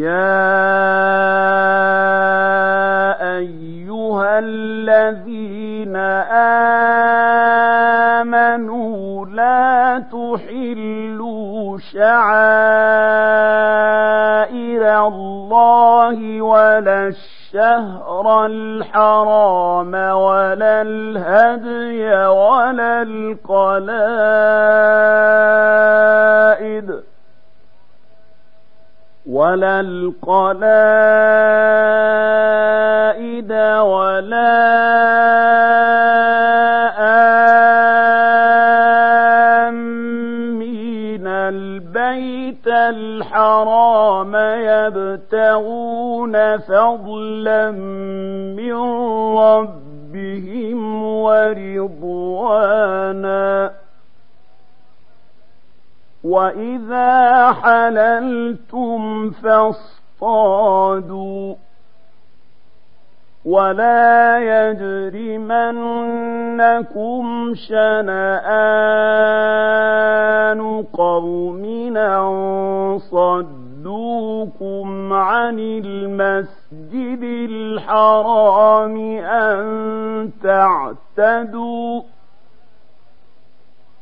يا أيها الذين آمنوا لا تحلوا شعائر الله ولا الشهر الحرام ولا الهدي ولا القلائد ولا القلائد ولا آمين البيت الحرام يبتغون فضلا من ربهم ورضوانا وإذا حللتم فاصطادوا ولا يجرمنكم شنآن قوم صدوكم عن المسجد الحرام أن تعتدوا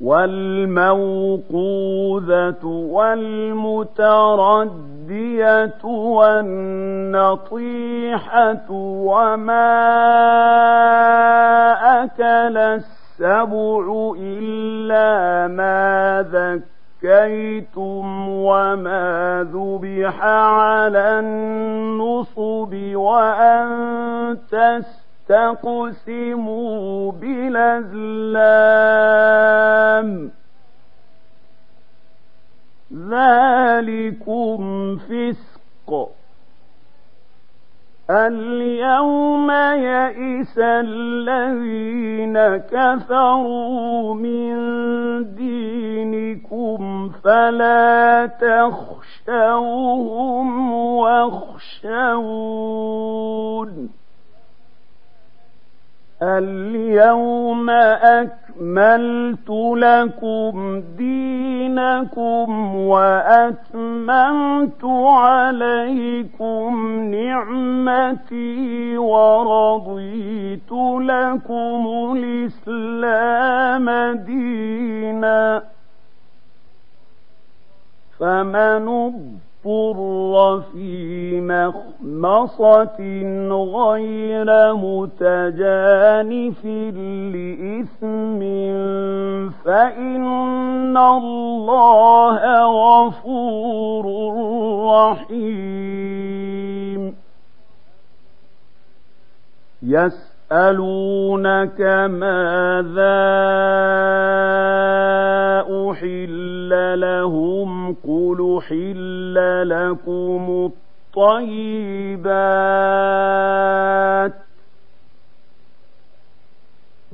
والموقوذة والمتردية والنطيحة وما أكل السبع إلا ما ذكيتم وما ذبح على النصب وأن تستقيموا تقسموا بالأزلام. ذلكم فسق. اليوم يئس الذين كفروا من دينكم فلا تخشوهم واخشون. اليوم أكملت لكم دينكم وأتممت عليكم نعمتي ورضيت لكم الإسلام دينا. فمن اضطر في مخمصة غير متجانف لإثم فإن الله غفور رحيم يسألونك ماذا أحل لهم قل حل لكم الطيبات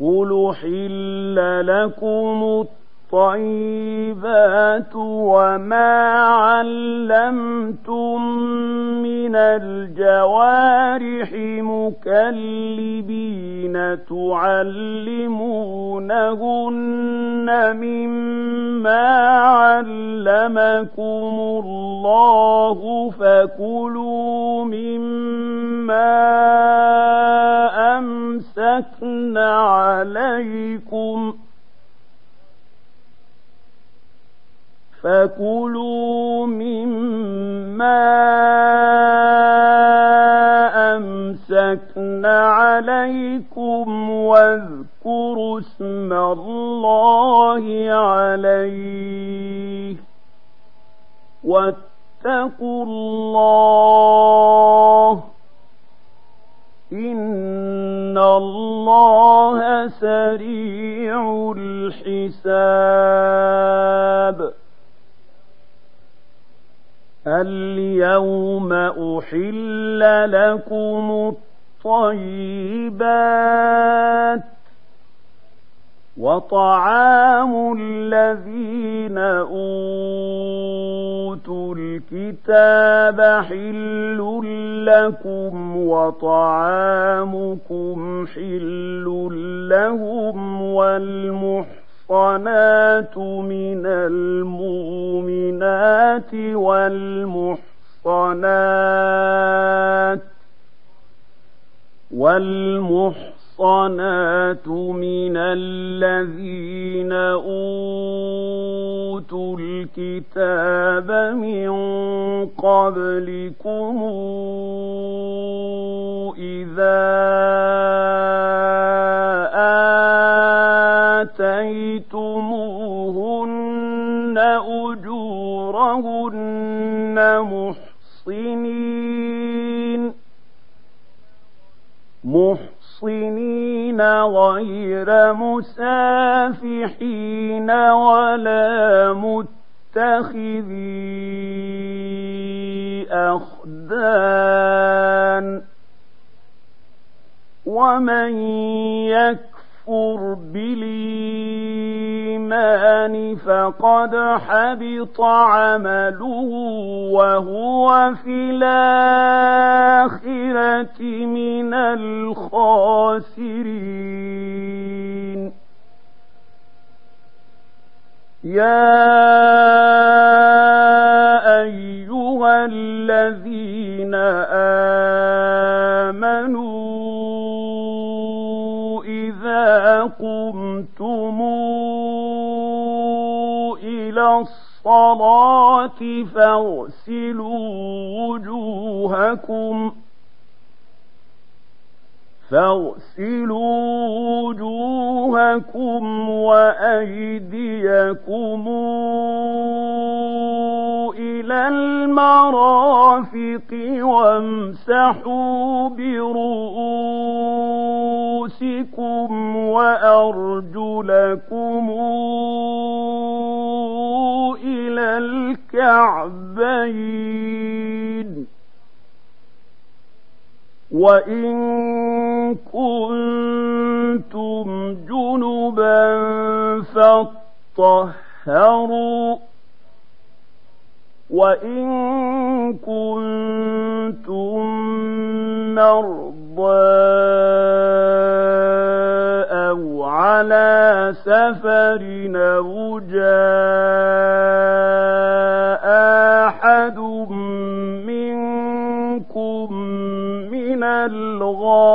قل حل لكم الطيبات الطيبات وما علمتم من الجوارح مكلبين تعلمونهن مما علمكم الله فكلوا مما أمسكن عليكم ۖ فكلوا مما أمسكن عليكم واذكروا اسم الله عليه واتقوا الله إن الله سريع الحساب اليوم أحل لكم الطيبات وطعام الذين أوتوا الكتاب حل لكم وطعامكم حل لهم والمحسنين المحصنات من المؤمنات والمحصنات والمحصنات من الذين أوتوا الكتاب من قبلكم إذا محصنين غير مسافحين ولا متخذي أخدان ومن يكفر يكفر بالإيمان فقد حبط عمله وهو في الآخرة من الخاسرين يا أيها الذين آمنوا قمتم إلى الصلاة فاغسلوا وجوهكم فاغسلوا وجوهكم وأيديكم إلى المرافق وامسحوا برؤوسكم وأرجلكم إلى الكعبين وإن كنتم جنبا فاطهروا وإن كنتم مرضى أو على سفر أو جاء 보고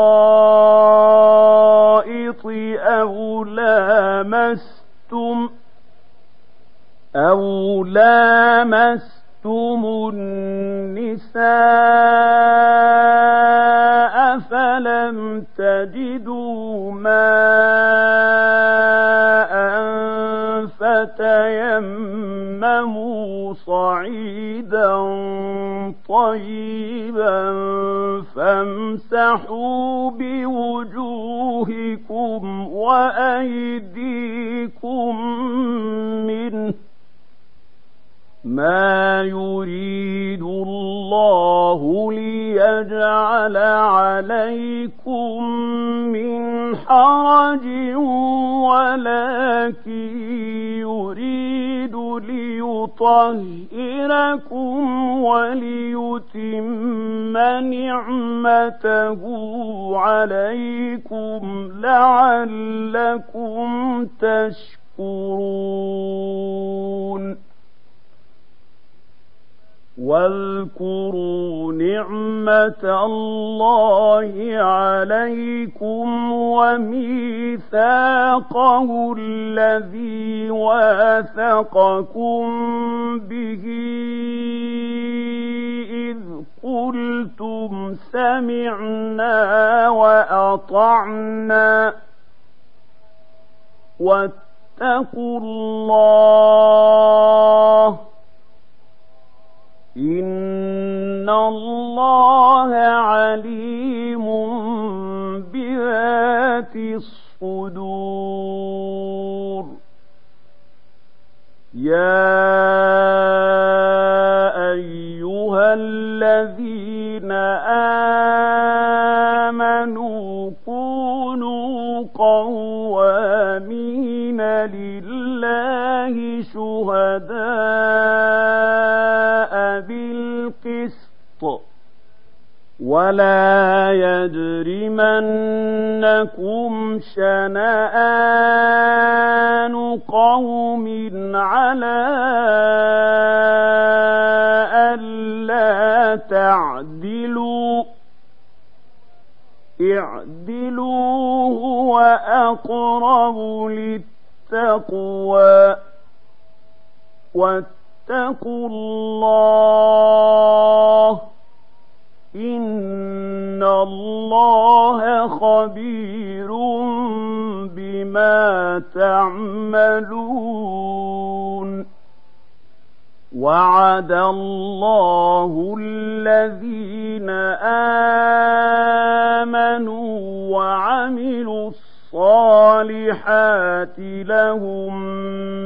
وعملوا الصالحات لهم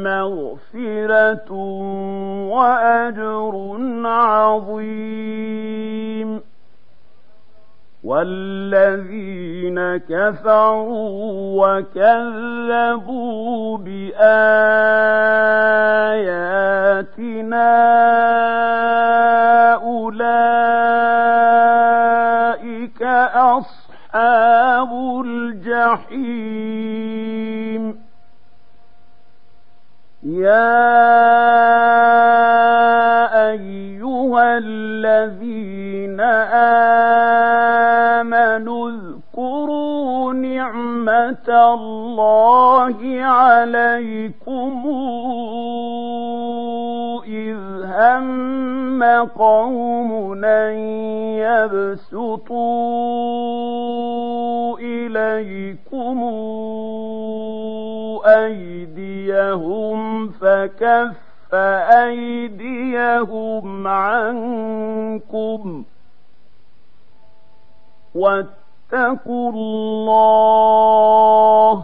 مغفرة وأجر عظيم. والذين كفروا وكذبوا بآياتنا أولئك أصحاب الجحيم. يا أيها الذين آمنوا اذكروا نعمة الله عليكم. إذ هم قوم أن يبسطوا إليكم أيديهم فكف أيديهم عنكم واتقوا الله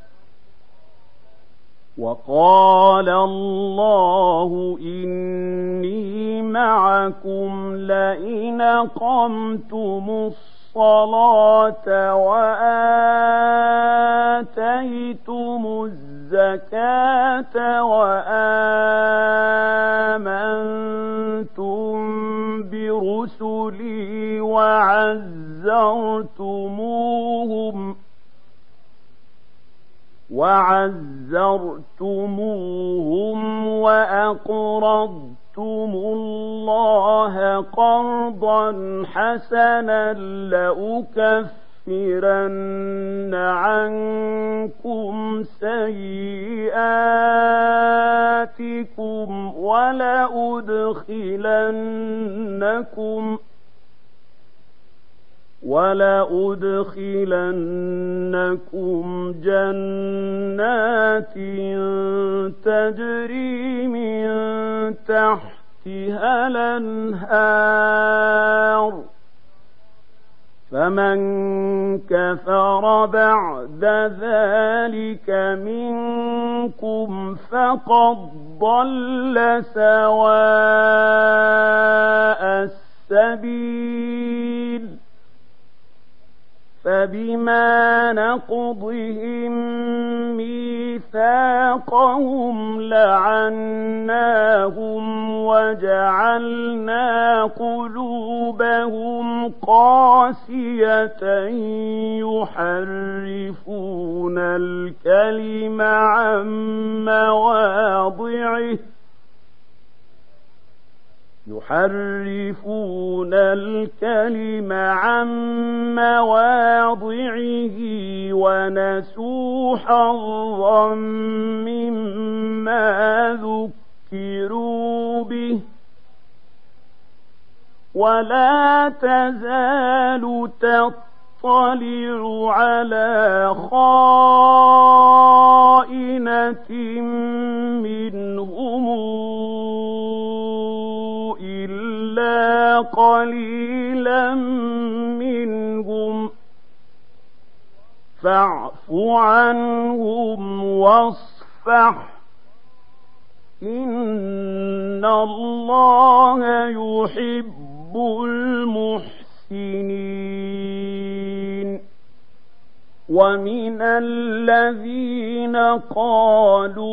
وقال الله إني معكم لئن قمتم الصلاة وآتيتم الزكاة وآمنتم برسلي وعزرتموهم وعزرتموهم أَقْرَضْتُمُ اللَّهَ قَرْضًا حَسَنًا لأكفرن عنكم سيئاتكم ولأدخلنكم ولأدخلنكم جنات تجري من تحتها الأنهار. فمن كفر بعد ذلك منكم فقد ضل سواء فبما نقضهم ميثاقهم لعناهم وجعلنا قلوبهم قاسية يحرفون الكلم عن مواضعه يحرفون الكلم عن مواضعه ونسوا حظا مما ذكروا به ولا تزال تطلع على خائنة منهم قليلا منهم فاعف عنهم واصفح. إن الله يحب المحسنين. ومن الذين قالوا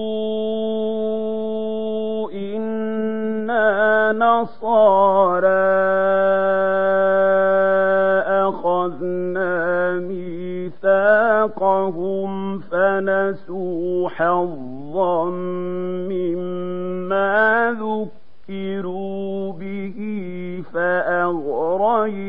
إنا نصارى أخذنا ميثاقهم فنسوا حظا مما ذكروا به فأغرينا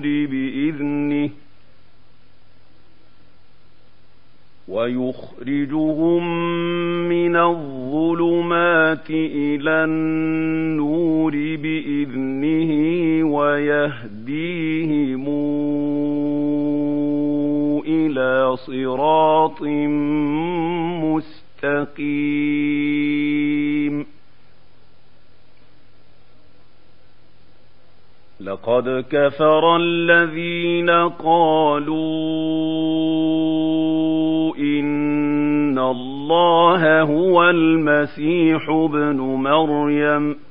بإذنه ويخرجهم من الظلمات إلى النور بإذنه ويهديهم إلى صراط مستقيم. لقد كفر الذين قالوا إن الله هو المسيح ابن مريم.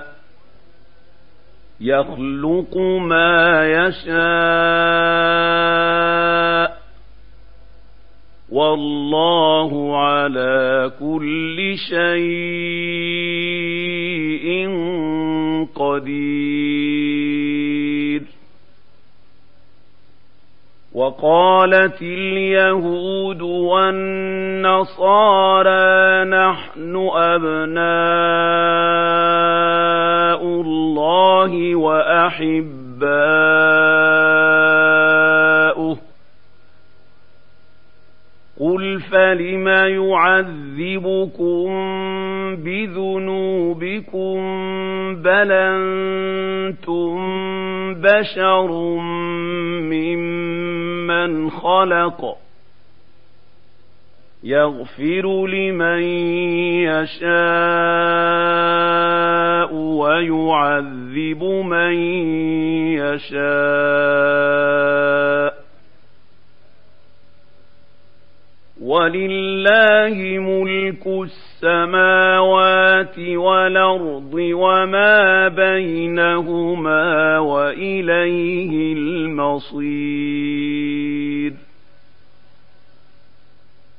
يخلق ما يشاء والله على كل شيء قدير. وقالت اليهود والنصارى نحن أبناء الله وأحباؤه. قل فلم يعذبكم بذنوبكم بل أنتم بشر ممن خلق يغفر لمن يشاء ويعذب من يشاء ولله ملك السماوات والأرض وما بينهما وإليه المصير.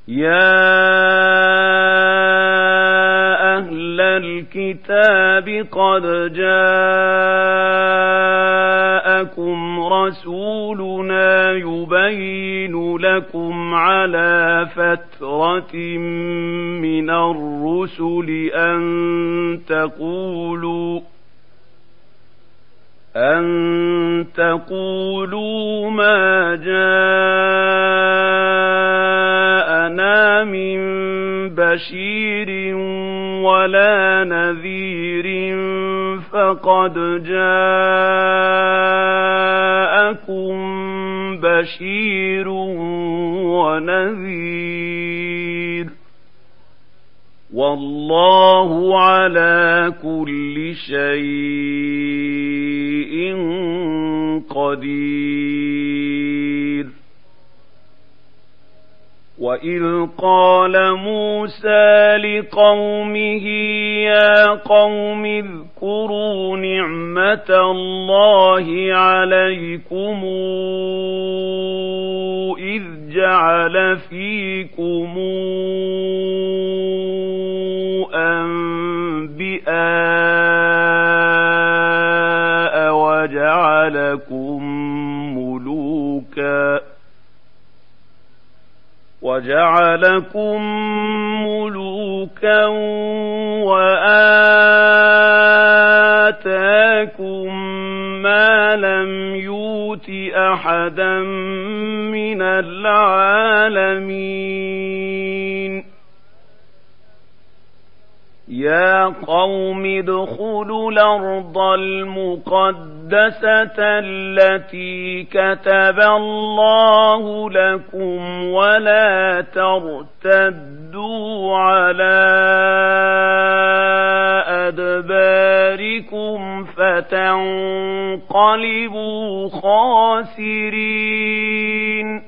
يا أهل الكتاب قد جاءكم رسولنا يبين لكم على فترة من الرسل أن تقولوا أن تقولوا ما جاءنا من بشير ولا نذير فقد جاءكم بشير ونذير. والله على كل شيء قدير. وإذ قال موسى لقومه يا قوم اذكروا نعمة الله عليكم إذ جعل فيكم أنبئاء وجعلكم ملوكا وجعلكم ملوكا وآتاكم ما لم يؤت أحدا من العالمين. يا قوم ادخلوا الأرض المقدسة التي كتب الله لكم ولا ترتدوا على أدباركم فتنقلبوا خاسرين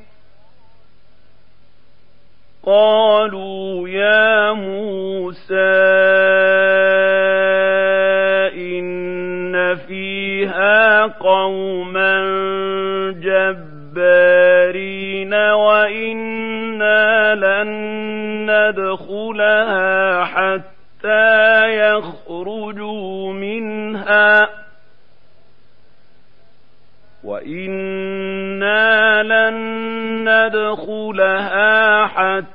قالوا يا موسى إن فيها قوما جبارين وإنا لن ندخلها حتى يخرجوا منها وإنا لن ندخلها حتى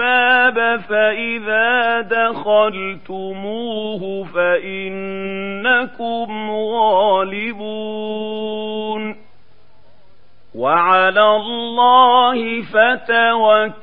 الباب فإذا دخلتموه فإنكم غالبون. وعلى الله فتوكلوا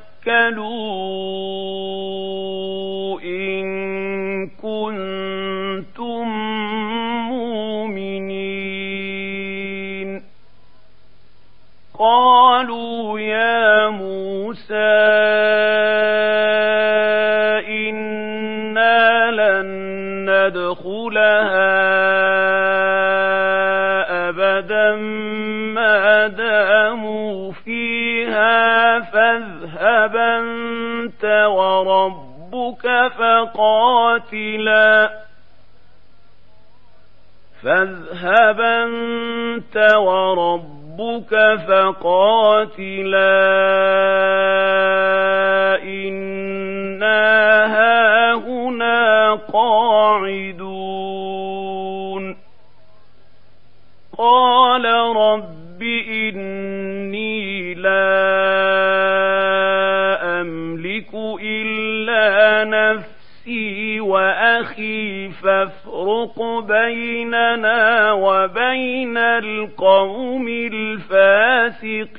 فاذهب أنت وربك فقاتلا فاذهب أنت وربك فقاتلا إنا هاهنا قاعدون قال رب وأخي فافرق بيننا وبين القوم الفاسقين.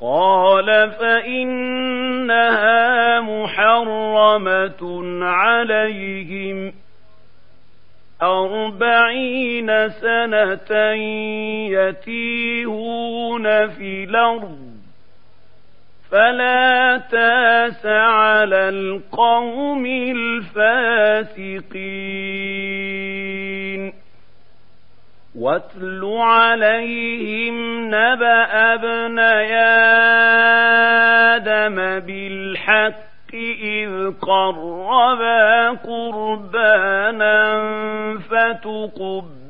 قال فإنها محرمة عليهم أربعين سنة يتيهون في الأرض فلا تاس على القوم الفاسقين. واتل عليهم نبأ ابني آدم بالحق إذ قربا قربانا فتقبل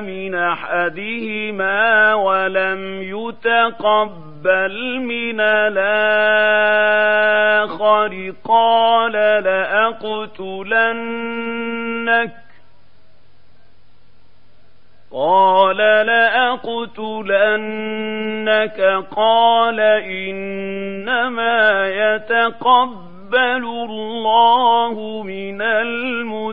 من أحدهما ولم يتقبل من الآخر قال لأقتلنك قال لأقتلنك قال إنما يتقبل الله من المتقين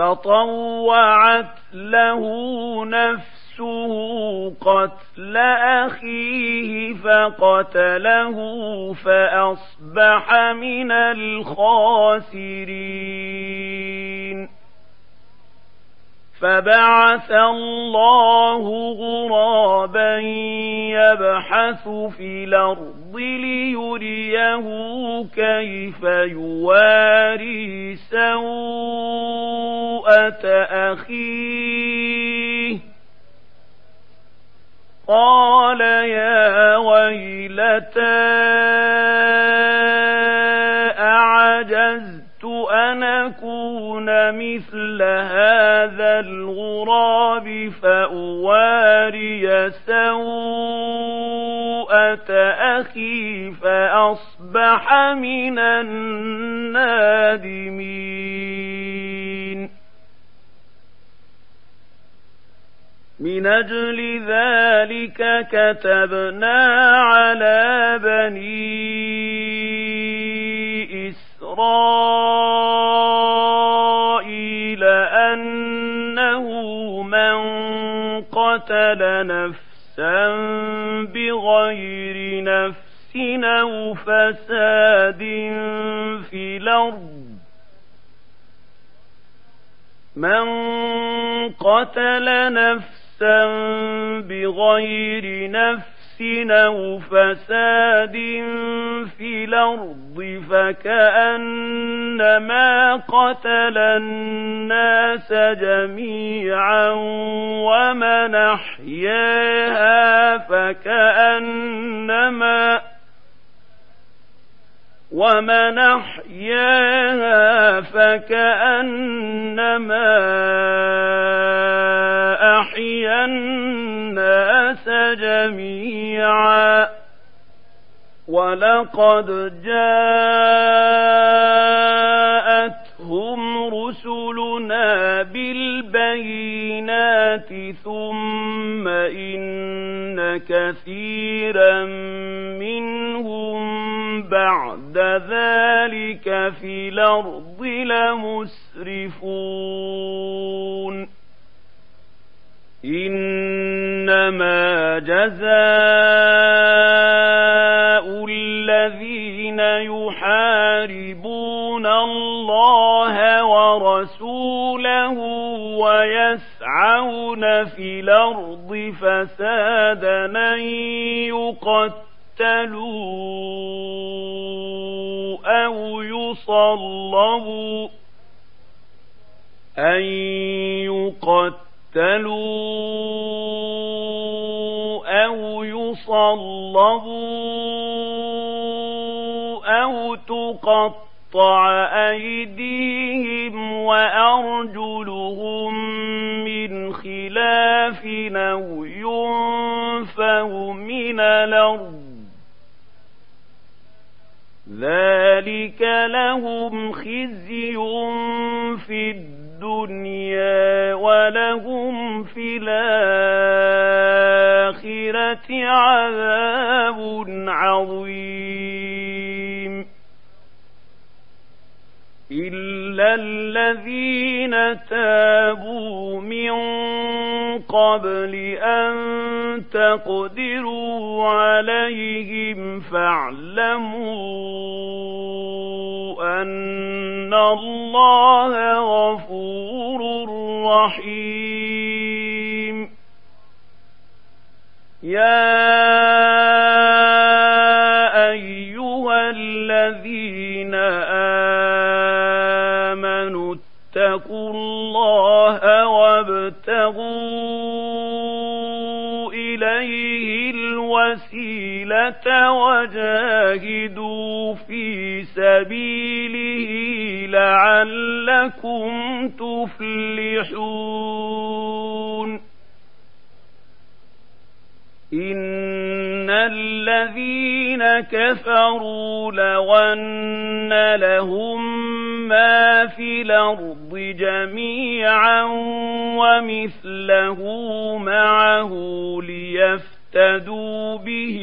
فطوعت له نفسه قتل أخيه فقتله فأصبح من الخاسرين. فبعث الله غرابا يبحث في الأرض ليريه كيف يواري سوءة أخيه قال يا ويلتى أعجزت أن أكون مثل هذا الغراب فأواري سوءة أخي فأصبح من النادمين. من أجل ذلك كتبنا على بني إسرائيل أنه من قتل نفسا بغير نفس أو فساد في الأرض. من قتل نفسا بغير نفس أو فساد في الأرض فكأنما قتل الناس جميعا ومن أحياها فكأنما ومن أحياها فكأنما أحيا الناس جميعا. ولقد جاءتهم رسلنا بالبينات ثم إن كثيرا منهم بعد ذلك في الأرض لمسرفون. إنما جزاء الذين يحاربون الله ورسوله ويسعون في الأرض فسادا أن يقتلوا أو يصلبوا أن يقتلوا أو يصلبوا أو تقطع أيديهم وأرجلهم من خلاف أو ينفوا من الأرض ذلك لهم خزي في الدنيا ولهم في الآخرة عذاب عظيم إلا الذين تابوا من قبل أن تقدروا عليهم فاعلموا أن الله غفور رحيم يا وابتغوا إليه الوسيلة وجاهدوا في سبيله لعلكم تفلحون. الذين كفروا لو أن لهم ما في الأرض جميعا ومثله معه ليفتدوا به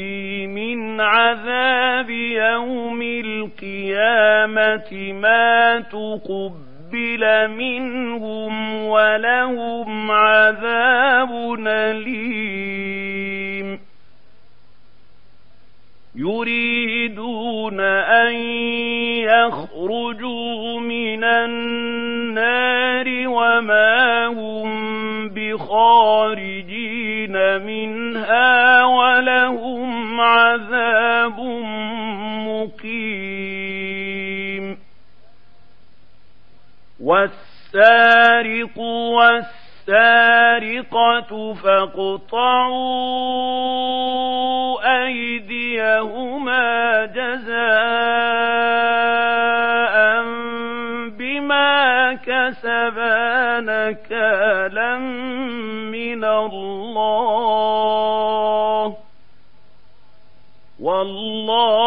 من عذاب يوم القيامة ما تقبل منهم ولهم عذاب أليم. يريدون أن يخرجوا من النار وما هم بخارجين منها ولهم عذاب مقيم. والسارق والسارق السارقة فاقطعوا أيديهما جزاء بما كسبا نكالا من الله. والله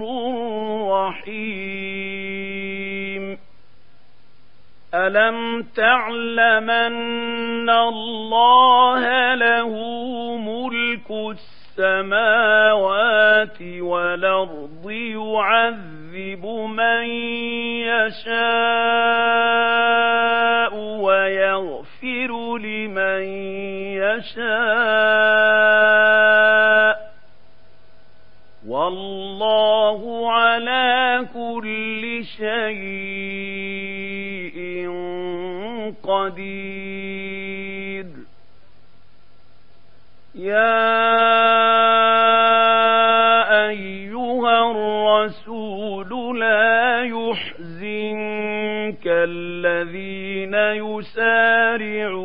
ألم تعلمن الله له ملك السماوات والأرض يعذب من يشاء ويغفر لمن يشاء والله على كل شيء قدير. يا الذين يسارعون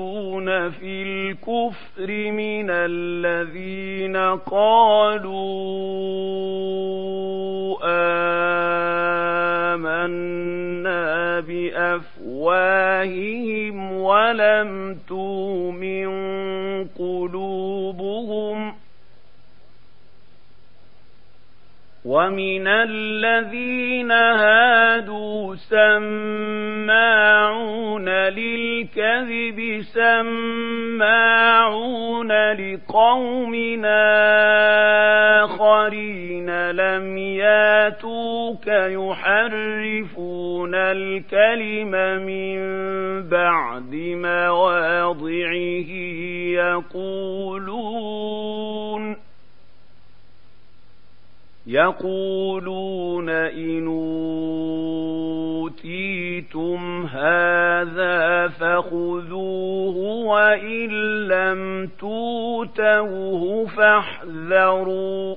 في الكفر من الذين قالوا آمنا بأفواههم ولم تؤمن قلوبهم ومن الذين هادوا سماعون للكذب سماعون لقوم آخرين لم ياتوك يحرفون الكلم من بعد مواضعه يقولون يقولون إن أوتيتم هذا فخذوه وإن لم توتوه فاحذروا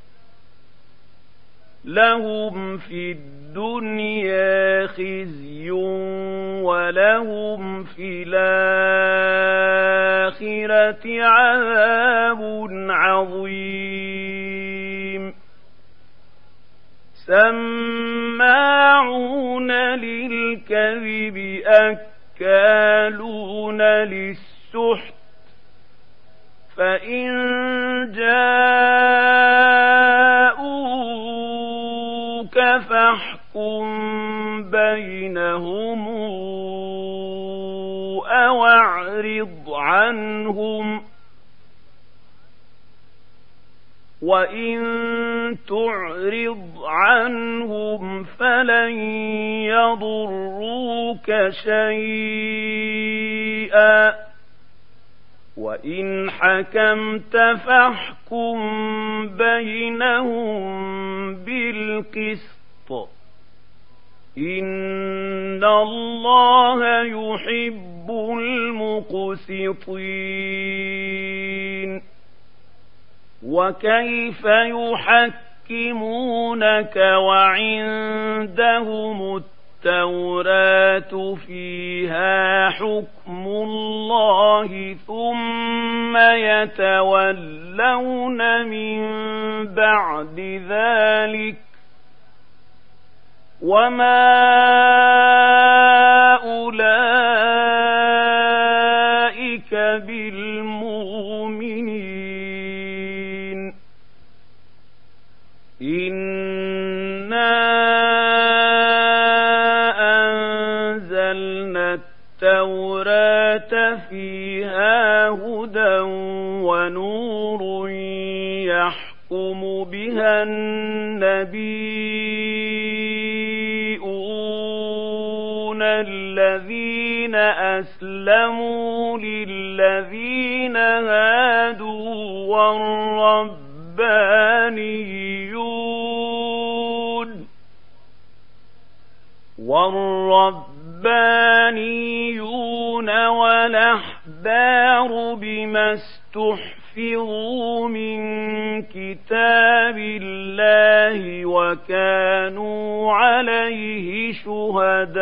لهم في الدنيا خزي ولهم في الآخرة عذاب عظيم. سماعون للكذب أكالون للسحت. فإن فاحكم بينهم أو اعرض عنهم وإن تعرض عنهم فلن يضروك شيئا وإن حكمت فاحكم بينهم بالقسط إن الله يحب المقسطين وكيف يحكمونك وعندهم التوراة فيها حكم الله ثم يتولون من بعد ذلك وما أولئك بالمؤمنين إِنَّا التوراة فيها هدى ونور يحكم بها النبيون أسلموا للذين هادوا والربانيون والربانيون والأحبار بما استحفظوا من كتاب الله وكانوا عليه شهداء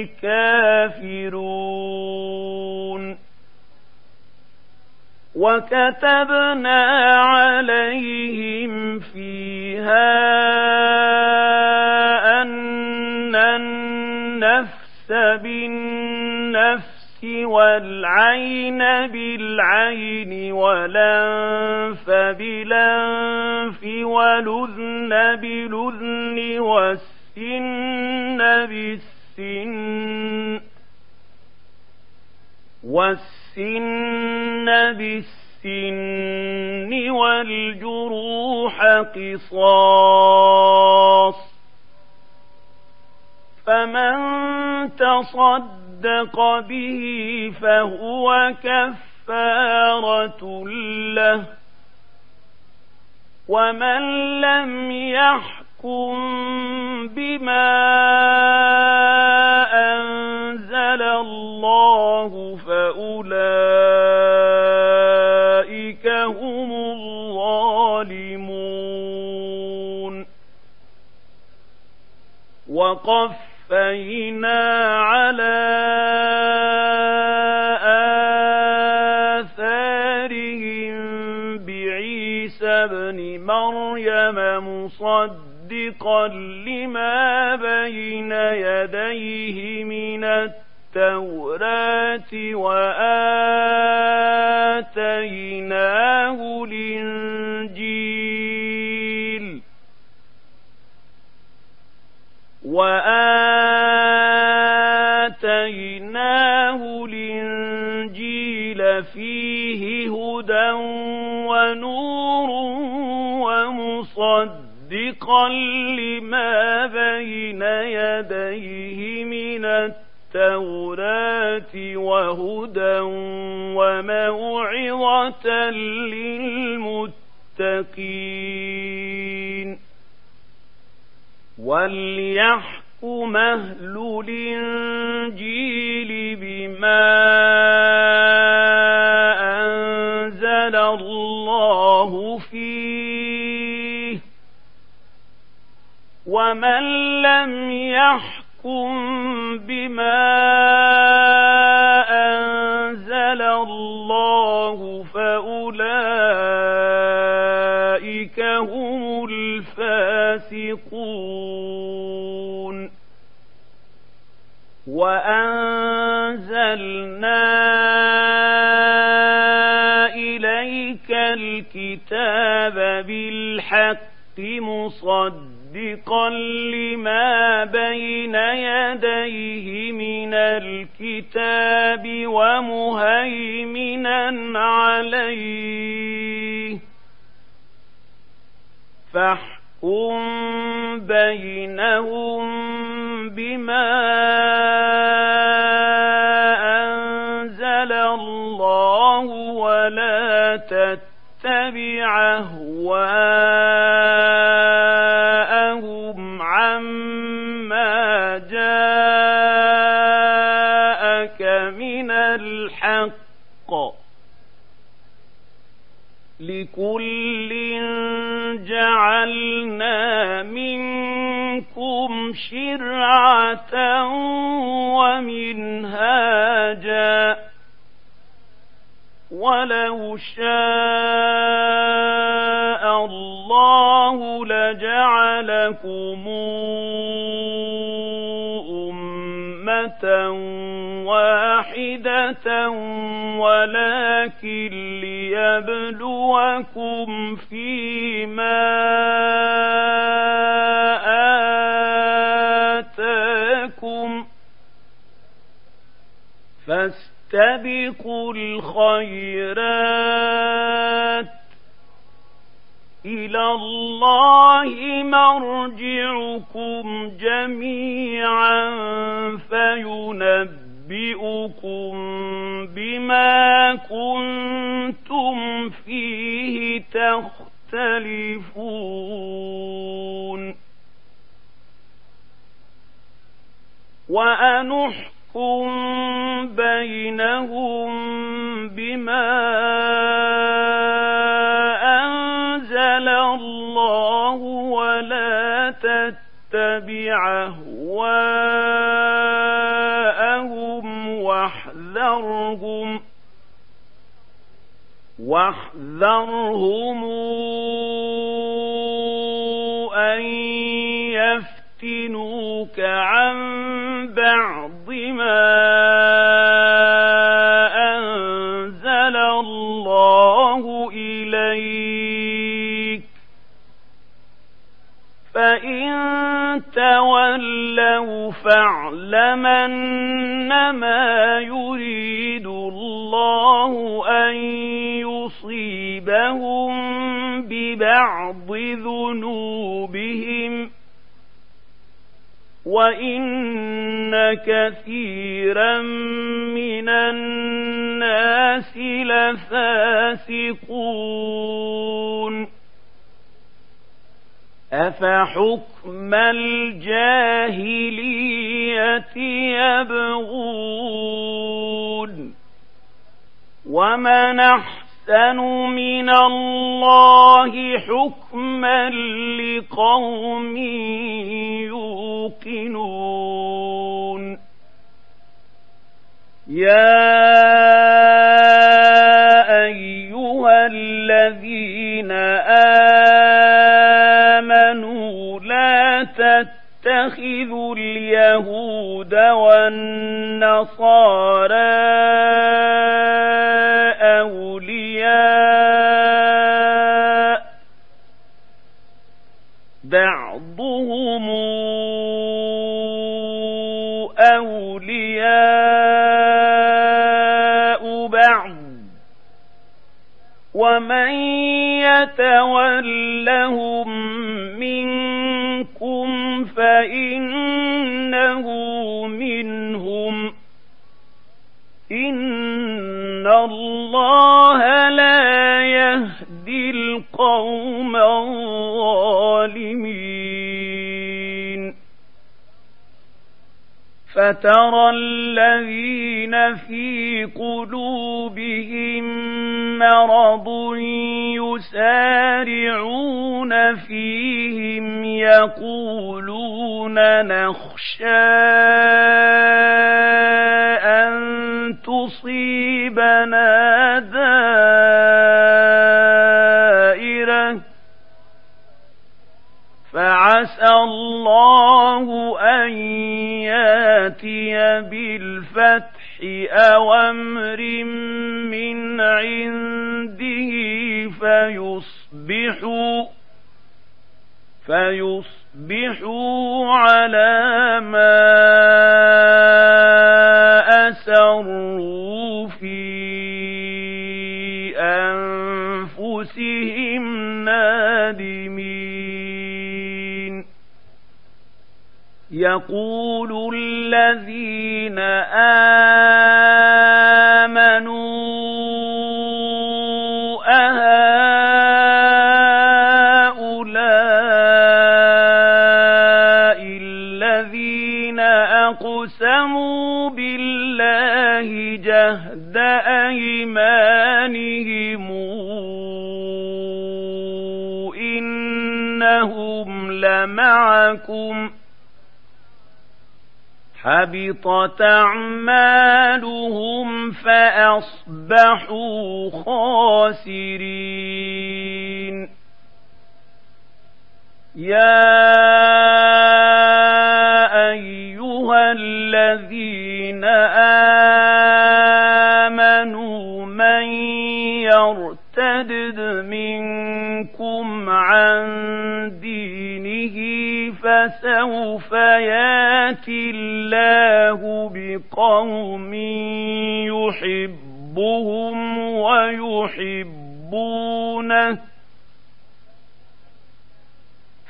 الكافرون. وكتبنا عليهم فيها أن النفس بالنفس والعين بالعين والأنف بالأنف والأذن بالأذن والسن بالسن والسن بالسن والجروح قصاص فمن تصدق به فهو كفارة له ومن لم يحكم بما أنزل الله فأولئك هم الظالمون وقفينا على آثارهم بعيسى ابن مريم مصدقا لما بين يديه من التوراة وآتيناه الإنجيل وآتيناه الإنجيل فيه هدى ونور ومصدقا لما بين يديه من التوراة وهدى وموعظة للمتقين. وليحكم أهل الإنجيل بما ومن لم يحكم بما أنزل الله فأولئك هم الفاسقون وأنزلنا إليك الكتاب بالحق مصدقا لما بين يديه من الكتاب ومهيمنا عليه. فاحكم بينهم بما أنزل الله ولا تتبع أهواءهم. لكل جعلنا منكم شرعة ومنهاجا ولو شاء الله لجعلكم أمة فائدة ولكن ليبلوكم فيما آتاكم. فاستبقوا الخيرات إلى الله مرجعكم جميعا فينبئكم أنبئكم بما كنتم فيه تختلفون وأنحكم بينهم بما واحذرهم واحذرهم أن يفتنوك عن بعض ما أنزل الله إليك فإن تولوا فاعلمن ما يريد أن يصيبهم ببعض ذنوبهم وإن كثيرا من الناس لفاسقون أفحكم الجاهلية يبغون ومن أحسن من الله حكما لقوم يوقنون يا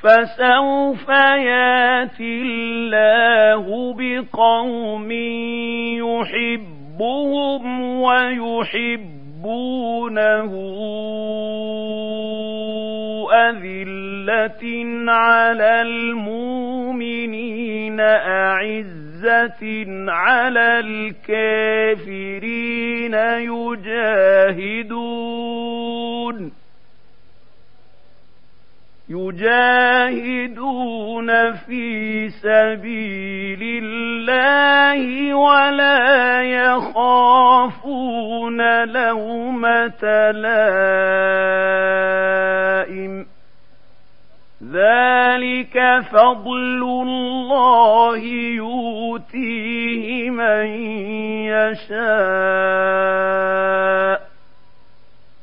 فسوف ياتي الله بقوم يحبهم ويحبونه أذلة على المؤمنين أعزة على الكافرين يجاهدون. يجاهدون في سبيل الله ولا يخافون لومة لائم. ذلك فضل الله يؤتيه من يشاء.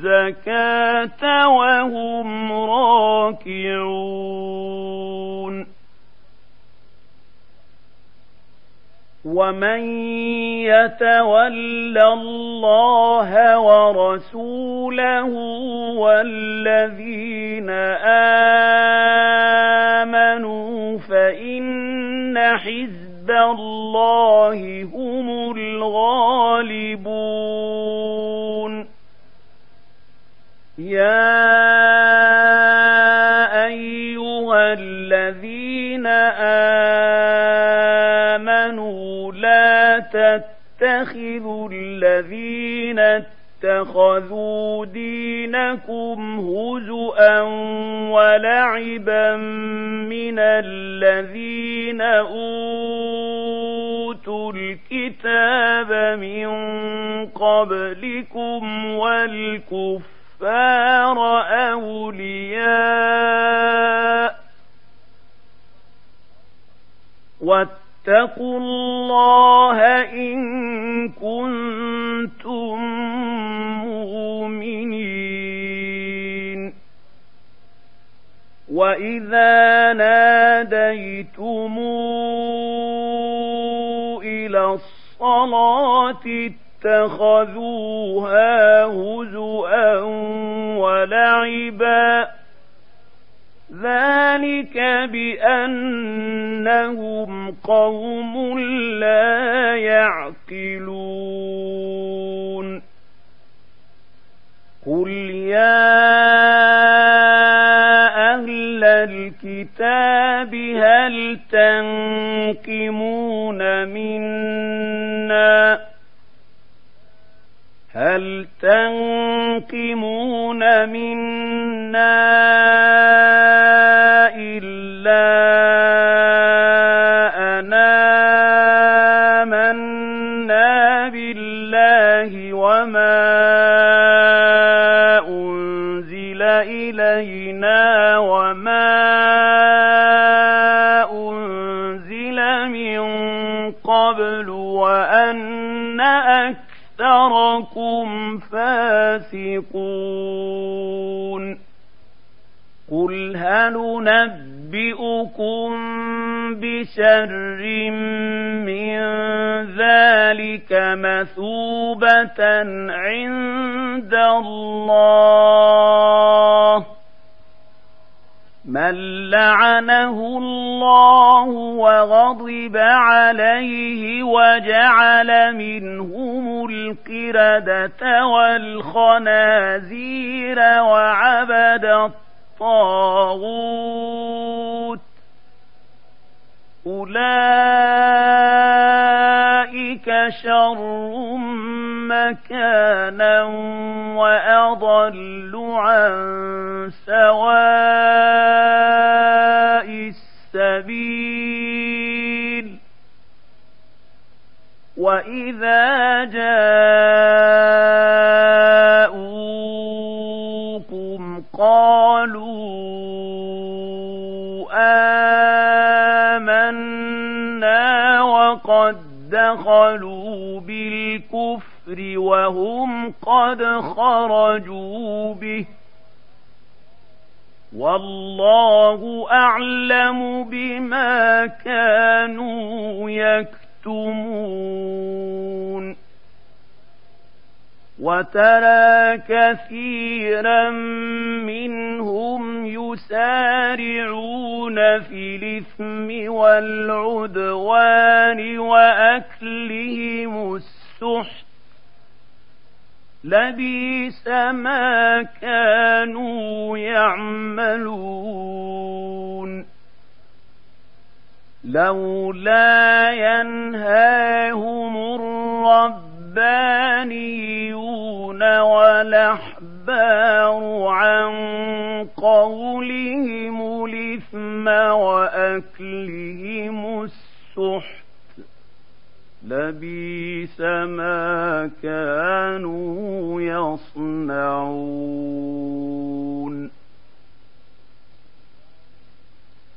الزكاة وهم راكعون ومن يتول الله ورسوله والذين آمنوا فإن حزب الله هم الغالبون يا أيها الذين آمنوا لا تتخذوا الذين اتخذوا دينكم هزؤا ولعبا من الذين أوتوا الكتاب من قبلكم والكفر الكفار أولياء واتقوا الله إن كنتم مؤمنين وإذا ناديتم إلى الصلاة اتخذوها هزؤا ولعبا. ذلك بأنهم قوم لا يعقلون.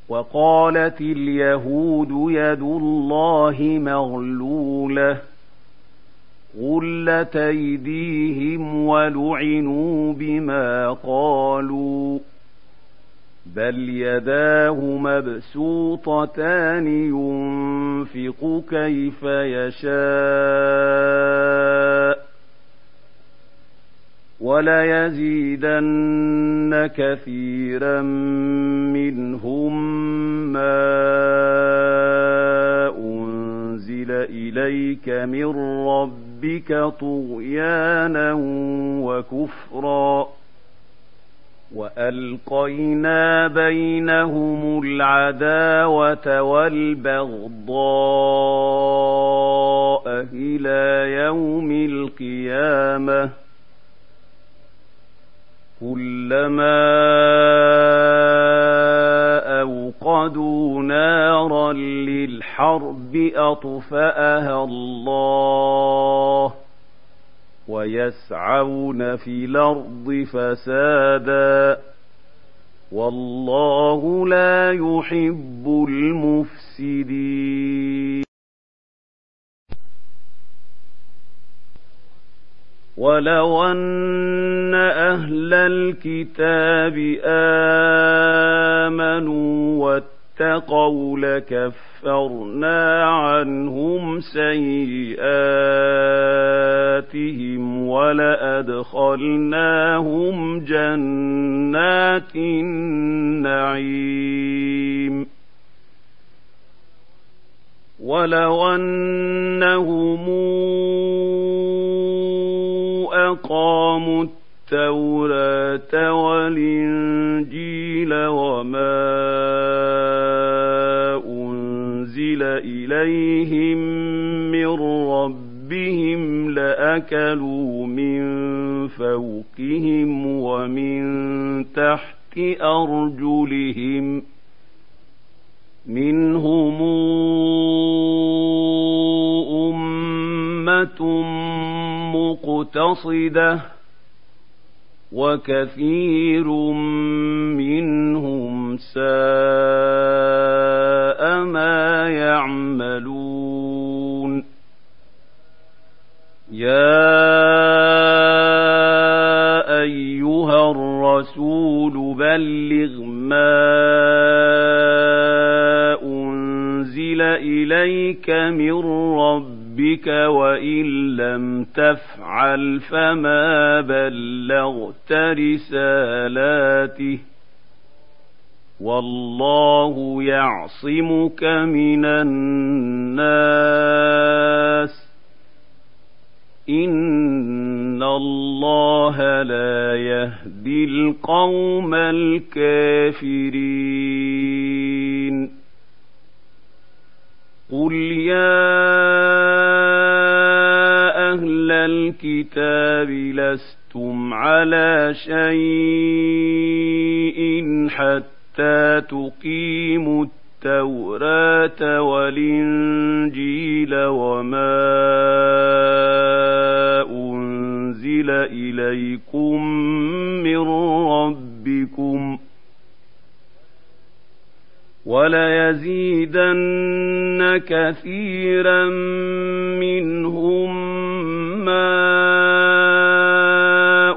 وقالت اليهود يد الله مغلولة غلت أيديهم ولعنوا بما قالوا بل يداه مبسوطتان ينفق كيف يشاء وليزيدن كثيرا منهم ما أنزل إليك من ربك طغيانا وكفرا وألقينا بينهم العداوة والبغضاء إلى يوم القيامة كلما أوقدوا نارا للحرب أطفأها الله ويسعون في الأرض فسادا والله لا يحب المفسدين ولو ان أهل الكتاب امنوا واتقوا لكفرنا عنهم سيئاتهم ولادخلناهم جنات النعيم ولو انهم أقاموا التوراة والإنجيل وما أنزل إليهم من ربهم لأكلوا من فوقهم ومن تحت أرجلهم منهم أمة مقتصدة وكثير منهم ساء ما يعملون. يا أيها الرسول بلغ ما أنزل إليك من ربك وإن لم تفعل فما بلغت رسالاته والله يعصمك من الناس إن الله لا يهدي القوم الكافرين قل يا الكتاب لستم على شيء حتى تقيموا التوراة والإنجيل وما أنزل إليكم من ربكم وليزيدن كثيرا منهم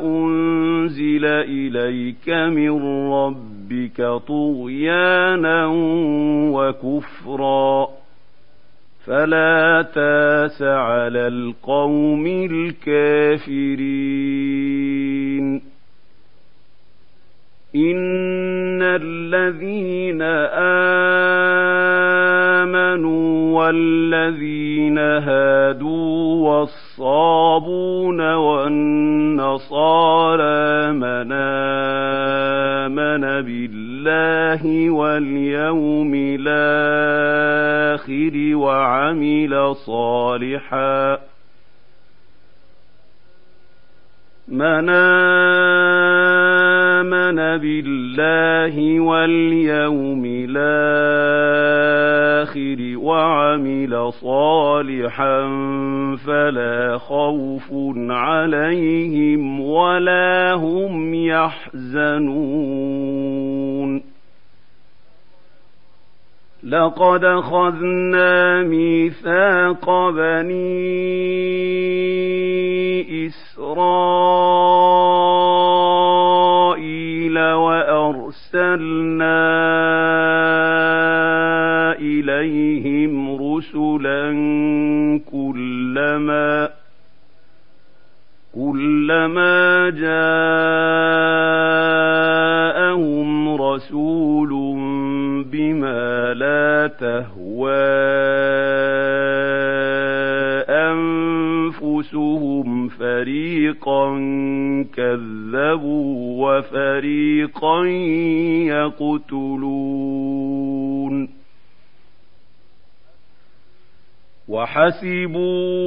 أنزل إليك من ربك طغيانا وكفرا. فلا تاس على القوم الكافرين. إن الذين آمنوا والذين هادوا والصابون والنصارى من آمن بالله واليوم الآخر وعمل صالحا. من آمن بالله واليوم الآخر وعمل صالحا فلا خوف عليهم ولا هم يحزنون لقد أخذنا ميثاق بني إسرائيل وأرسلنا إليهم رسلا كلما كلما جاءهم رسول بما لا تهوى أنفسهم فريقا كذبوا وفريقا يقتلون. وحسبوا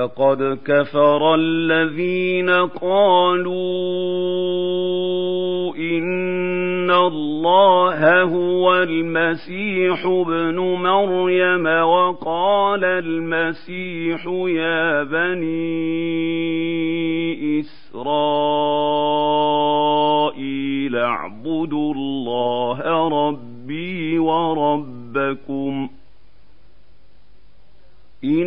لقد كفر الذين قالوا إن الله هو المسيح ابن مريم وقال المسيح يا بني إسرائيل اعبدوا الله ربي وربكم من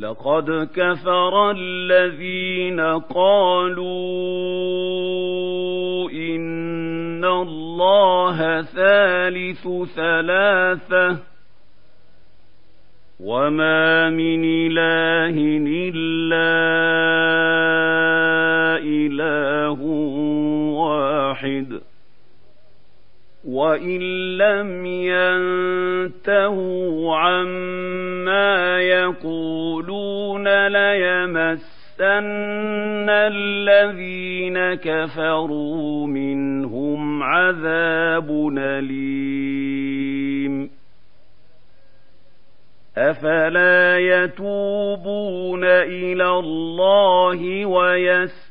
لقد كفر الذين قالوا إن الله ثالث ثلاثة وما من إله إلا إله واحد. وان لم ينتهوا عما يقولون ليمسن الذين كفروا منهم عذاب اليم افلا يتوبون إلى الله ويستغفرونه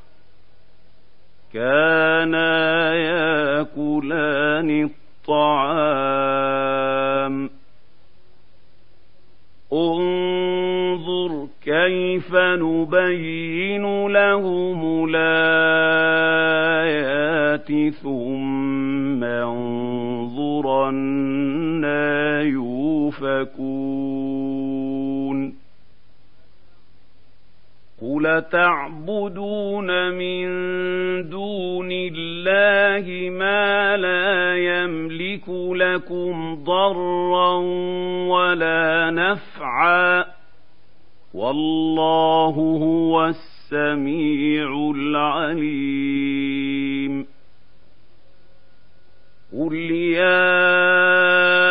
كانا يأكلان الطعام. انظر كيف نبين لهم الآيات ثم انظر أنا يوفكون. قل تعبدون من دون الله ما لا يملك لكم ضرا ولا نفعا والله هو السميع العليم قل يا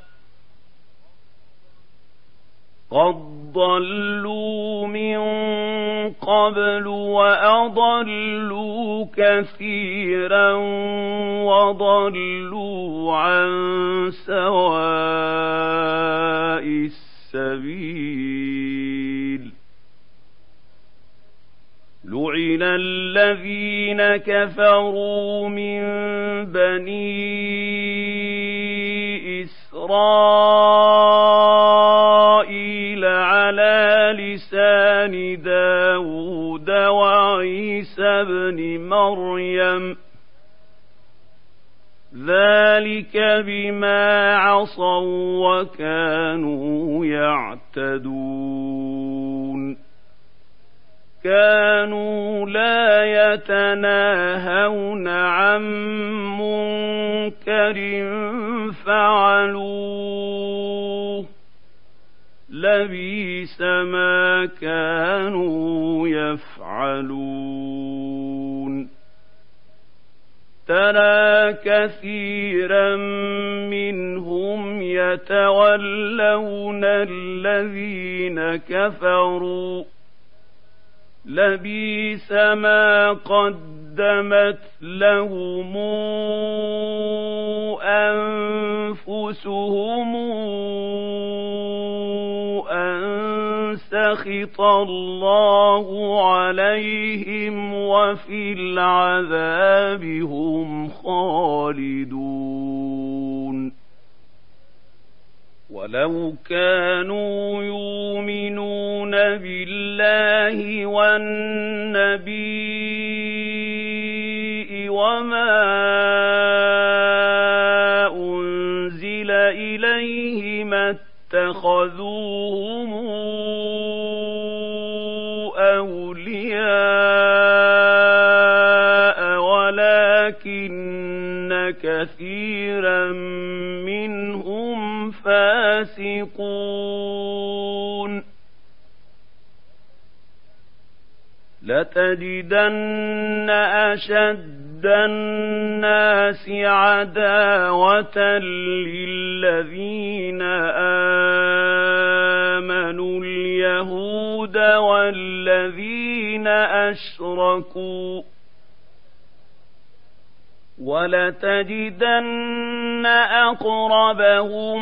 قد ضلوا من قبل واضلوا كثيرا وضلوا عن سواء السبيل لعن الذين كفروا من بني إسرائيل على لسان داود وعيسى بن مريم. ذلك بما عصوا وكانوا يعتدون. كانوا لا يتناهون عن منكر فعلوه. لبيس ما كانوا يفعلون. ترى كثيرا منهم يتولون الذين كفروا. لبيس ما قدمت لهم أنفسهم أن سخط الله عليهم وفي العذاب هم خالدون. ولو كانوا يؤمنون بالله والنبي وما انزل اليه ما اتخذوهم اولياء ولكن كثيرا منهم فاسقون لتجدن أشد الناس عداوة للذين آمنوا اليهود والذين أشركوا ولتجدن أقربهم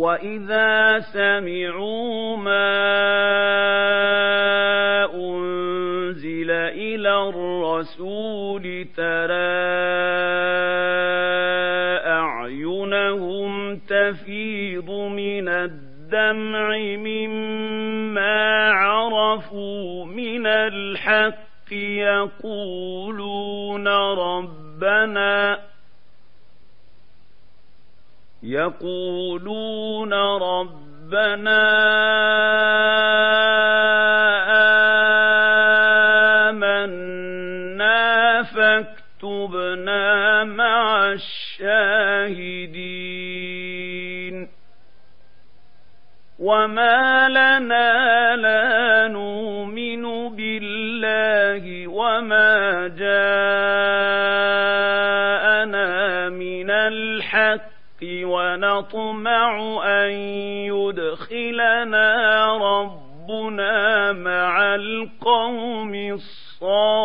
وإذا سمعوا ما أنزل إلى الرسول ترى أعينهم تفيض من الدمع مما عرفوا من الحق يقولون ربنا يقولون ربنا آمنا فاكتبنا مع الشاهدين وما لنا لا نؤمن بالله وما جاءنا ونطمع أن يدخلنا ربنا مع القوم الصالحين.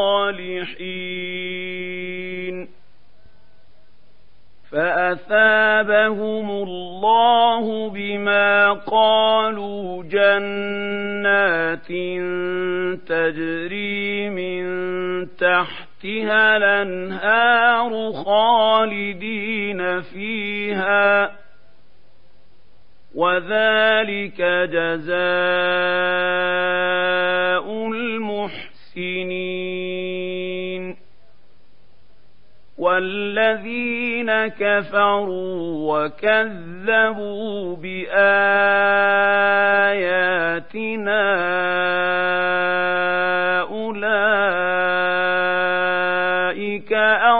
فأثابهم الله بما قالوا جنات تجري من تحت تحتها الأنهار خالدين فيها. وذلك جزاء المحسنين. والذين كفروا وكذبوا بآياتنا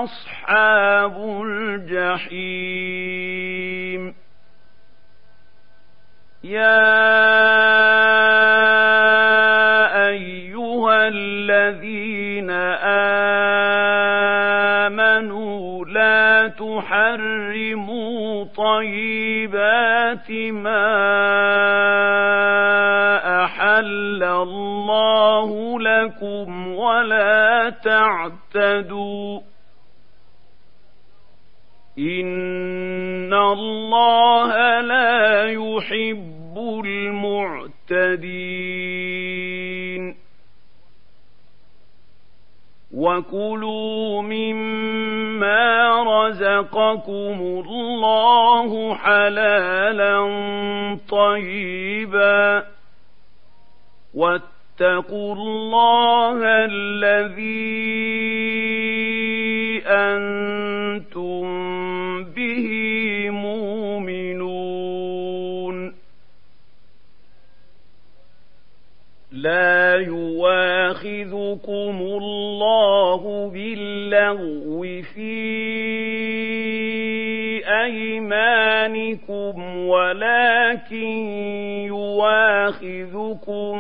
أصحاب الجحيم. يا أيها الذين آمنوا لا تحرموا طيبات ما أحل الله لكم ولا تعتدوا إن الله لا يحب المعتدين وكلوا مما رزقكم الله حلالا طيبا واتقوا الله الذي أنتم لا يواخذكم الله باللغو في أيمانكم ولكن يواخذكم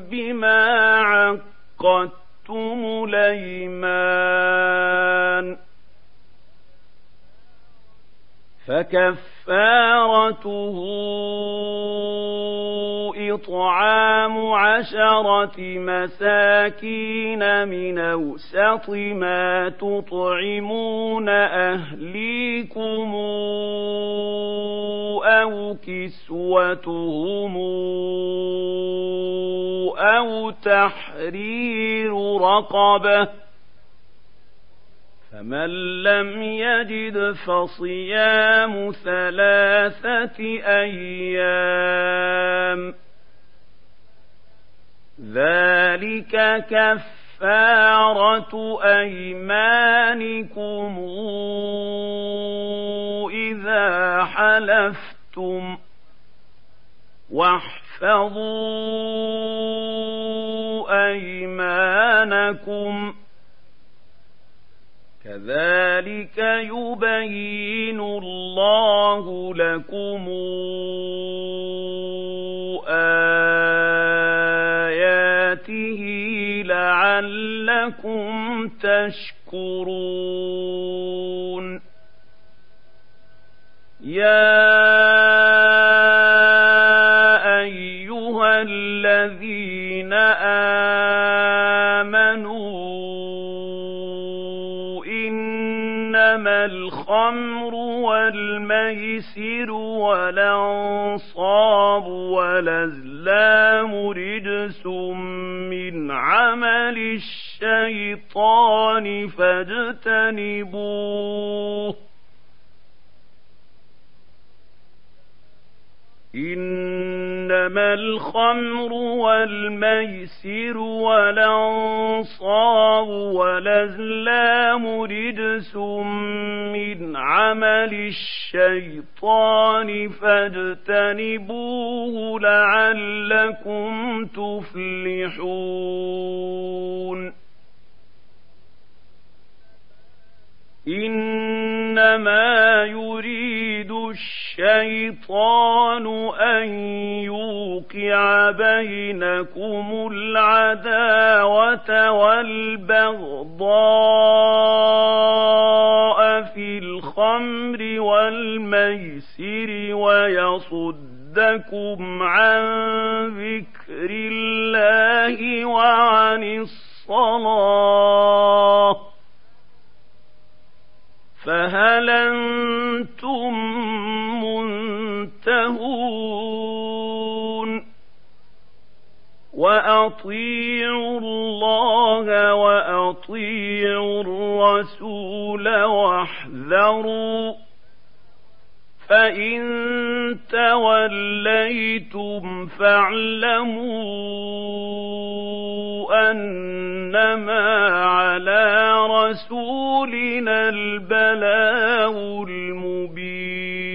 بما عقدتم الأيمان. فكفارته إطعام عشرة مساكين من أوسط ما تطعمون أهليكم أو كسوتهم أو تحرير رقبة فمن لم يجد فصيام ثلاثة أيام ذلك كفارة أيمانكم إذا حلفتم واحفظوا أيمانكم كذلك يبين الله لكم لعلكم تشكرون. يا أيها الذين آمنوا إنما الخمر والميسر والأنصاب والأزلام رجس من عمل الشيطان فاجتنبوه إنما الخمر والميسر والأنصاب والأزلام رجس من عمل الشيطان فاجتنبوه لعلكم تفلحون. إنما يريد الشيطان أن يوقع بينكم العداوة والبغضاء الخمر والميسر ويصدكم عن ذكر الله وعن الصلاة فهل أنتم منتهون وأطيعوا الله وأطيعوا الرسول واحذروا فإن توليتم فاعلموا أنما على رسولنا البلاغ المبين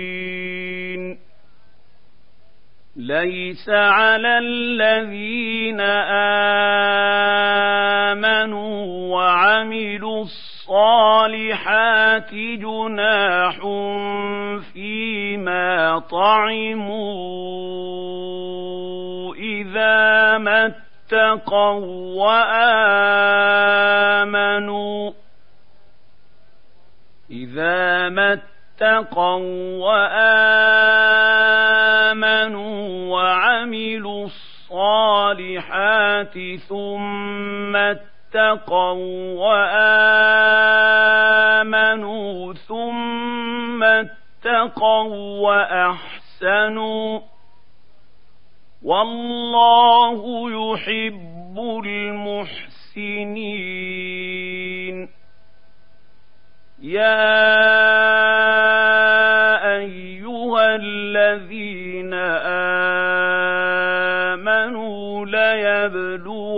ليس على الذين آمنوا وعملوا الصالحات جناح فيما طعموا إذا ما اتقوا وآمنوا إذا ما اتقوا وآمنوا وعملوا الصالحات ثم اتقوا وآمنوا ثم اتقوا وأحسنوا والله يحب المحسنين يا أيها الذين آمنوا ليبلونكم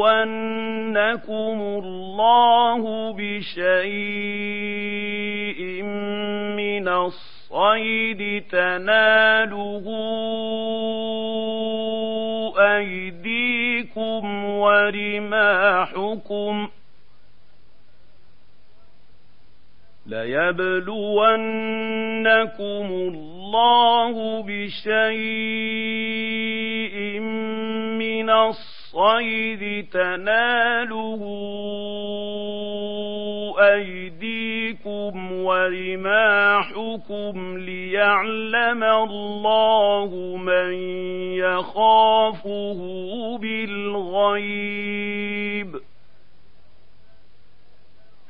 الله بشيء من الصيد تناله أيديكم ورماحكم ليبلونكم الله بشيء من الصيد تناله أيديكم ورماحكم ليعلم الله من يخافه بالغيب.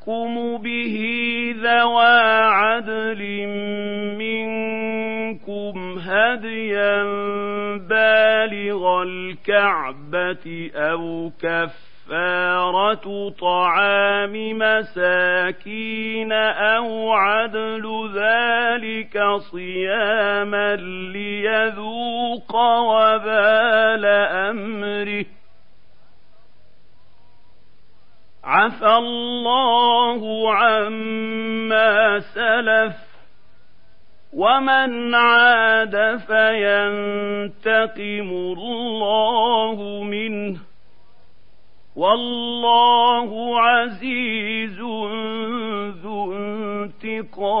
يحكم به ذوى عدل منكم هديا بالغ الكعبة أو كفارة طعام مساكين أو عدل ذلك صياما ليذوق وبال أمره عفى الله عما سلف ومن عاد فينتقم الله منه والله عزيز ذو انتقام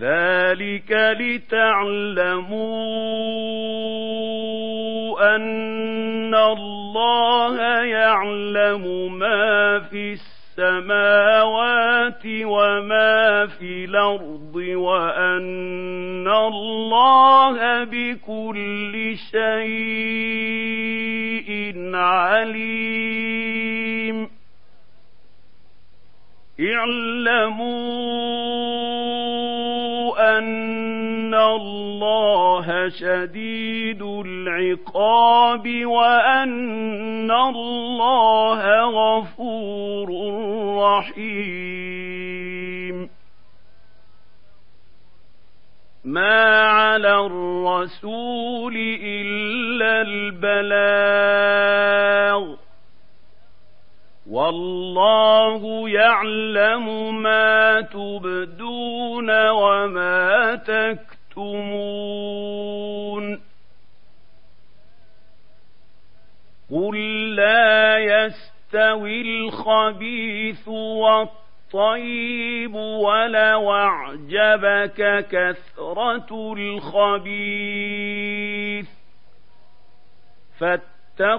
ذلك لتعلموا أن الله يعلم ما في السماوات الله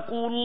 فاتقوا الله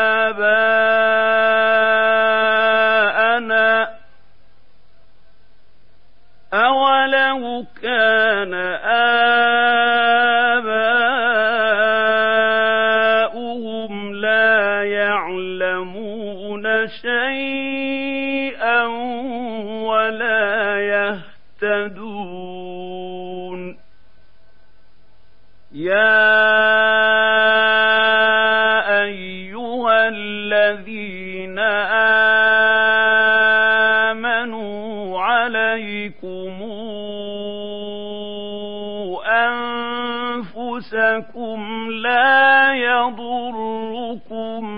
لا يضركم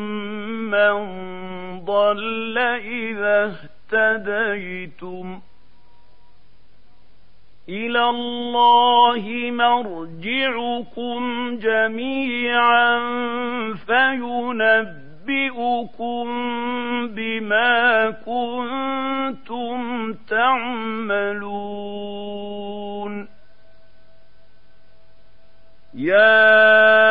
من ضل إذا اهتديتم. إلى الله مرجعكم جميعا فينبئكم بما كنتم تعملون. يا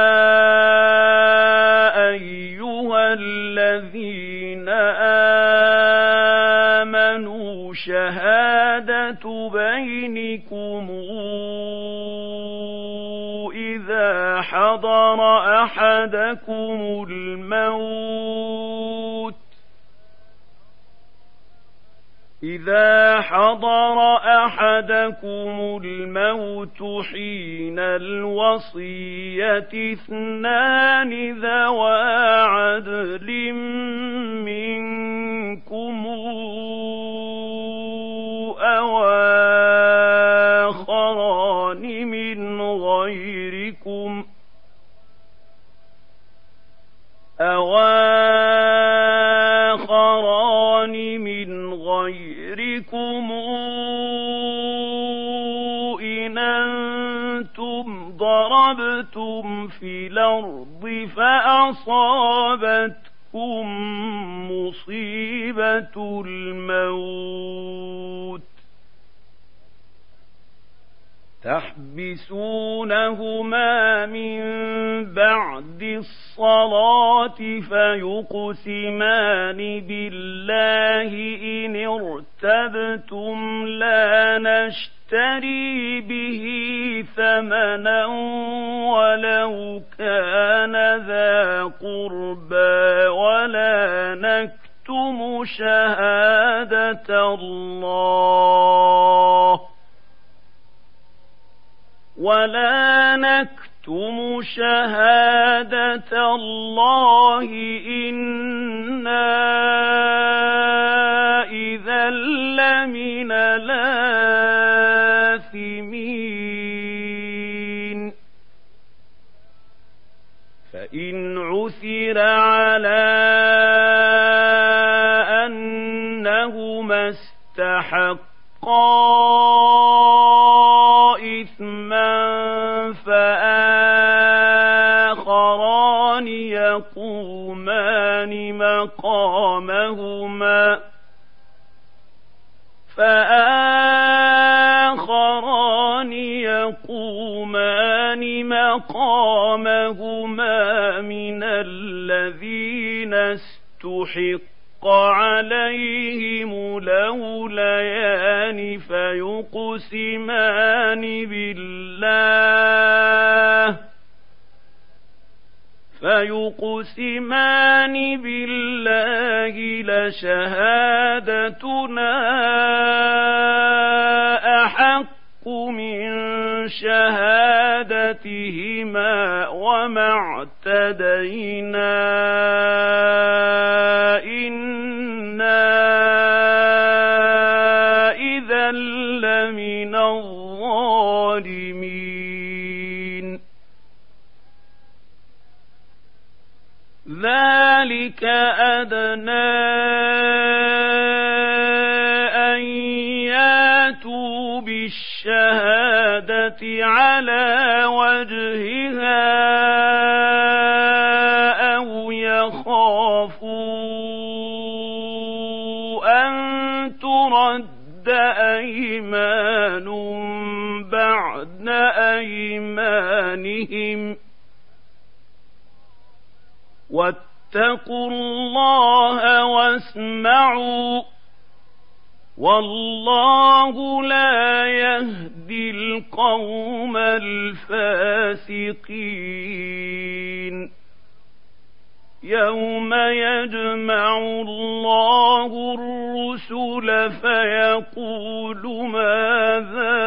شهاده بينكم إذا حضر أحدكم الموت. إذا حضر أحدكم الموت حين الوصية اثنان ذوى عدل أو آخران من غيركم إن أنتم ضربتم في الأرض فأصابتكم مصيبة الموت تحبسونهما من بعد الصلاة فيقسمان بالله إن ارتبتم لا نشتري به ثمنا ولو كان ذا قربى ولا نكتم شهادة الله ولا نكتم شهادة الله إنا إذا لمن الآثمين فإن عثر على أنهما استحقا يقومان مقامهما فآخران يقومان مقامهما من الذين استحق عليهم الأوليان فيقسمان بالله فيقسمان بالله لشهادتنا أحق من شهادتهما وما اعتدينا أدنى أن ياتوا بالشهادة على وجهها واتقوا الله واسمعوا. والله لا يهدي القوم الفاسقين. يوم يجمع الله الرسل فيقول ماذا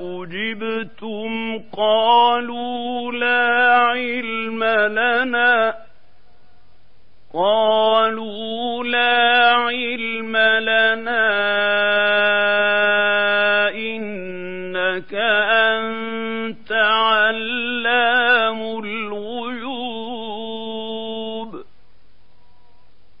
أجبتم؟ قالوا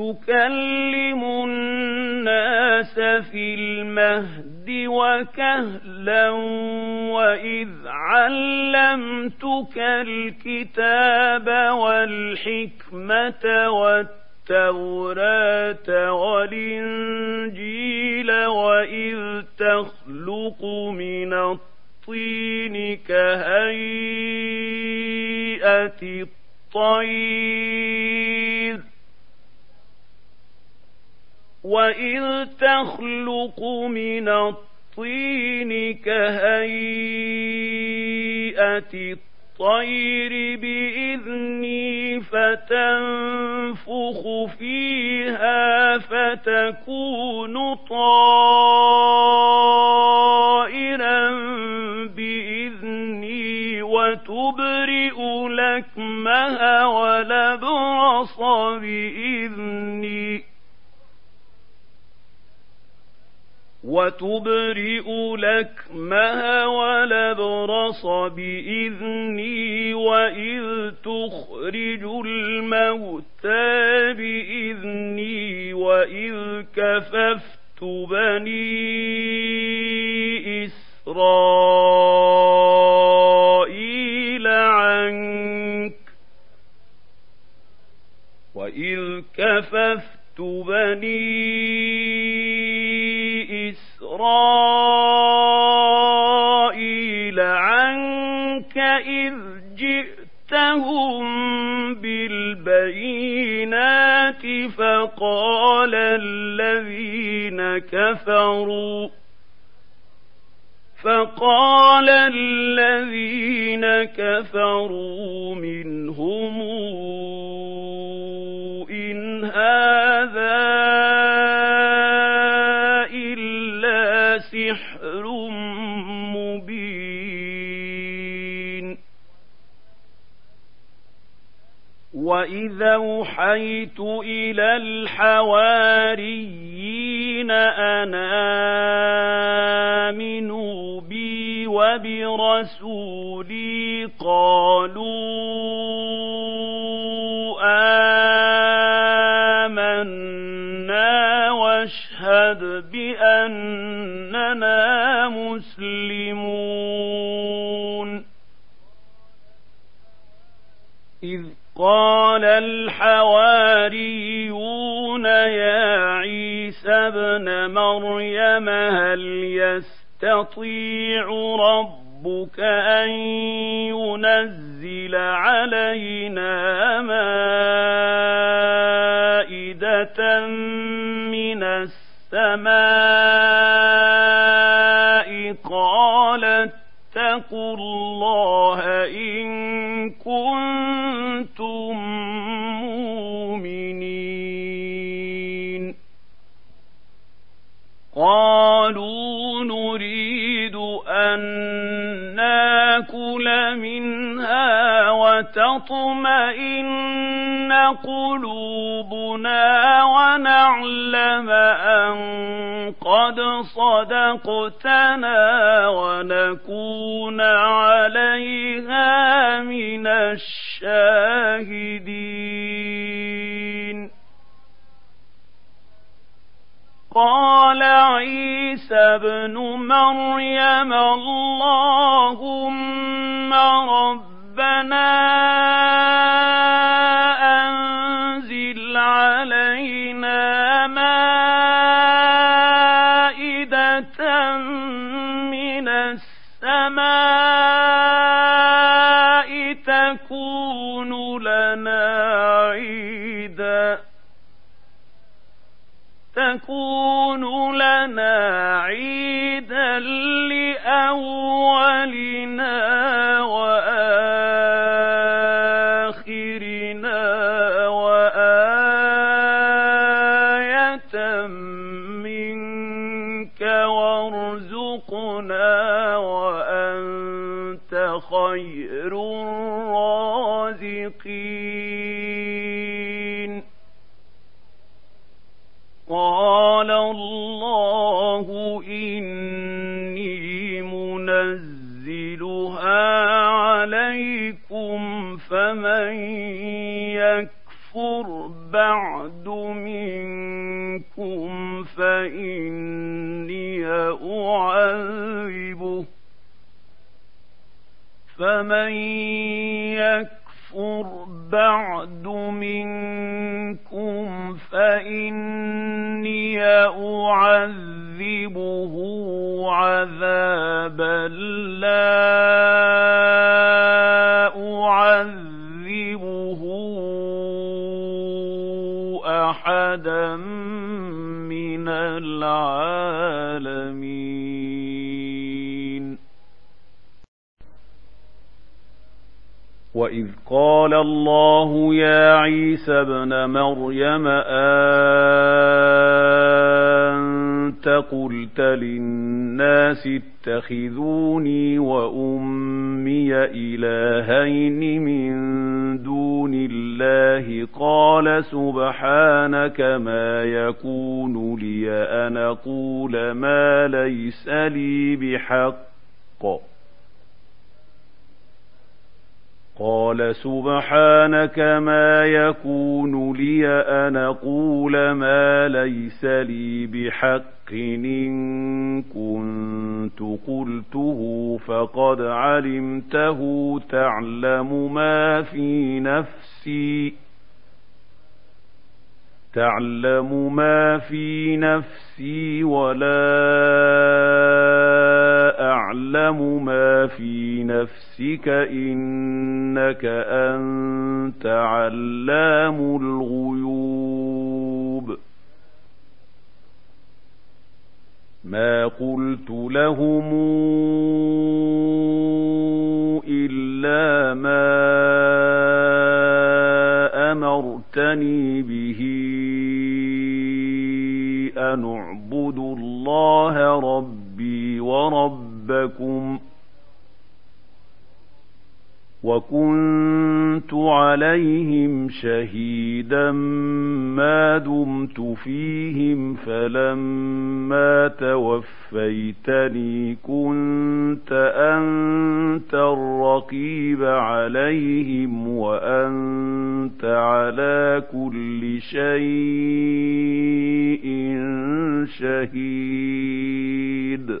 تكلم الناس في المهد وكهلا وإذ علمتك الكتاب والحكمة والتوراة والإنجيل وإذ تخلق من الطين كهيئة الطير وإذ تخلق من الطين كهيئة الطير بإذني فتنفخ فيها فتكون طائرا بإذني وتبرئ لكمها ولبرص بإذني وتبرئ لكمها ولبرص بإذني وإذ تخرج الموتى بإذني وإذ كففت بني إسرائيل عنك وإذ كففت بني إسرائيل عنك إذ جئتهم بالبينات فقال الذين كفروا فقال الذين كفروا منهم إن هذا واذا اوحيت إلى الحواريين ان امنوا بي وبرسولي قالوا امنا واشهد باننا مسلمون إذ قال الحواريون يا عيسى ابن مريم هل يستطيع ربك أن ينزل علينا مائدة من السماء وتطمئن قلوبنا ونعلم أن قد صدقتنا ونكون عليها من الشاهدين. قال عيسى ابن مريم اللهم ربنا أنزل علينا مائدة من السماء تكون لنا عيداً تكون لنا عيدا لأولنا قال الله يا عيسى ابن مريم أنت قلت للناس اتخذوني وأمي إلهين من دون الله قال سبحانك ما يكون لي أن أقول ما ليس لي بحق قال سبحانك ما يكون لي أن أقول ما ليس لي بحق إن كنت قلته فقد علمته تعلم ما في نفسي تعلم ما في نفسي ولا أعلم ما في نفسك إنك أنت علام الغيوب. ما قلت لهم إلا ما أمرتني به أن اعبدوا الله ربي وربكم وكنت عليهم شهيدا ما دمت فيهم فلما توفيتني كنت أنت الرقيب عليهم وأنت على كل شيء شهيد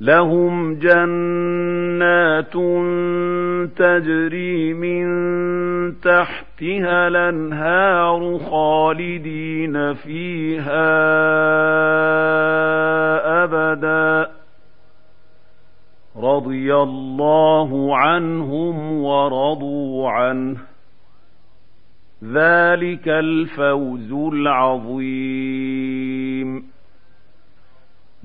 لهم جنات تجري من تحتها الأنهار خالدين فيها أبدا. رضي الله عنهم ورضوا عنه. ذلك الفوز العظيم.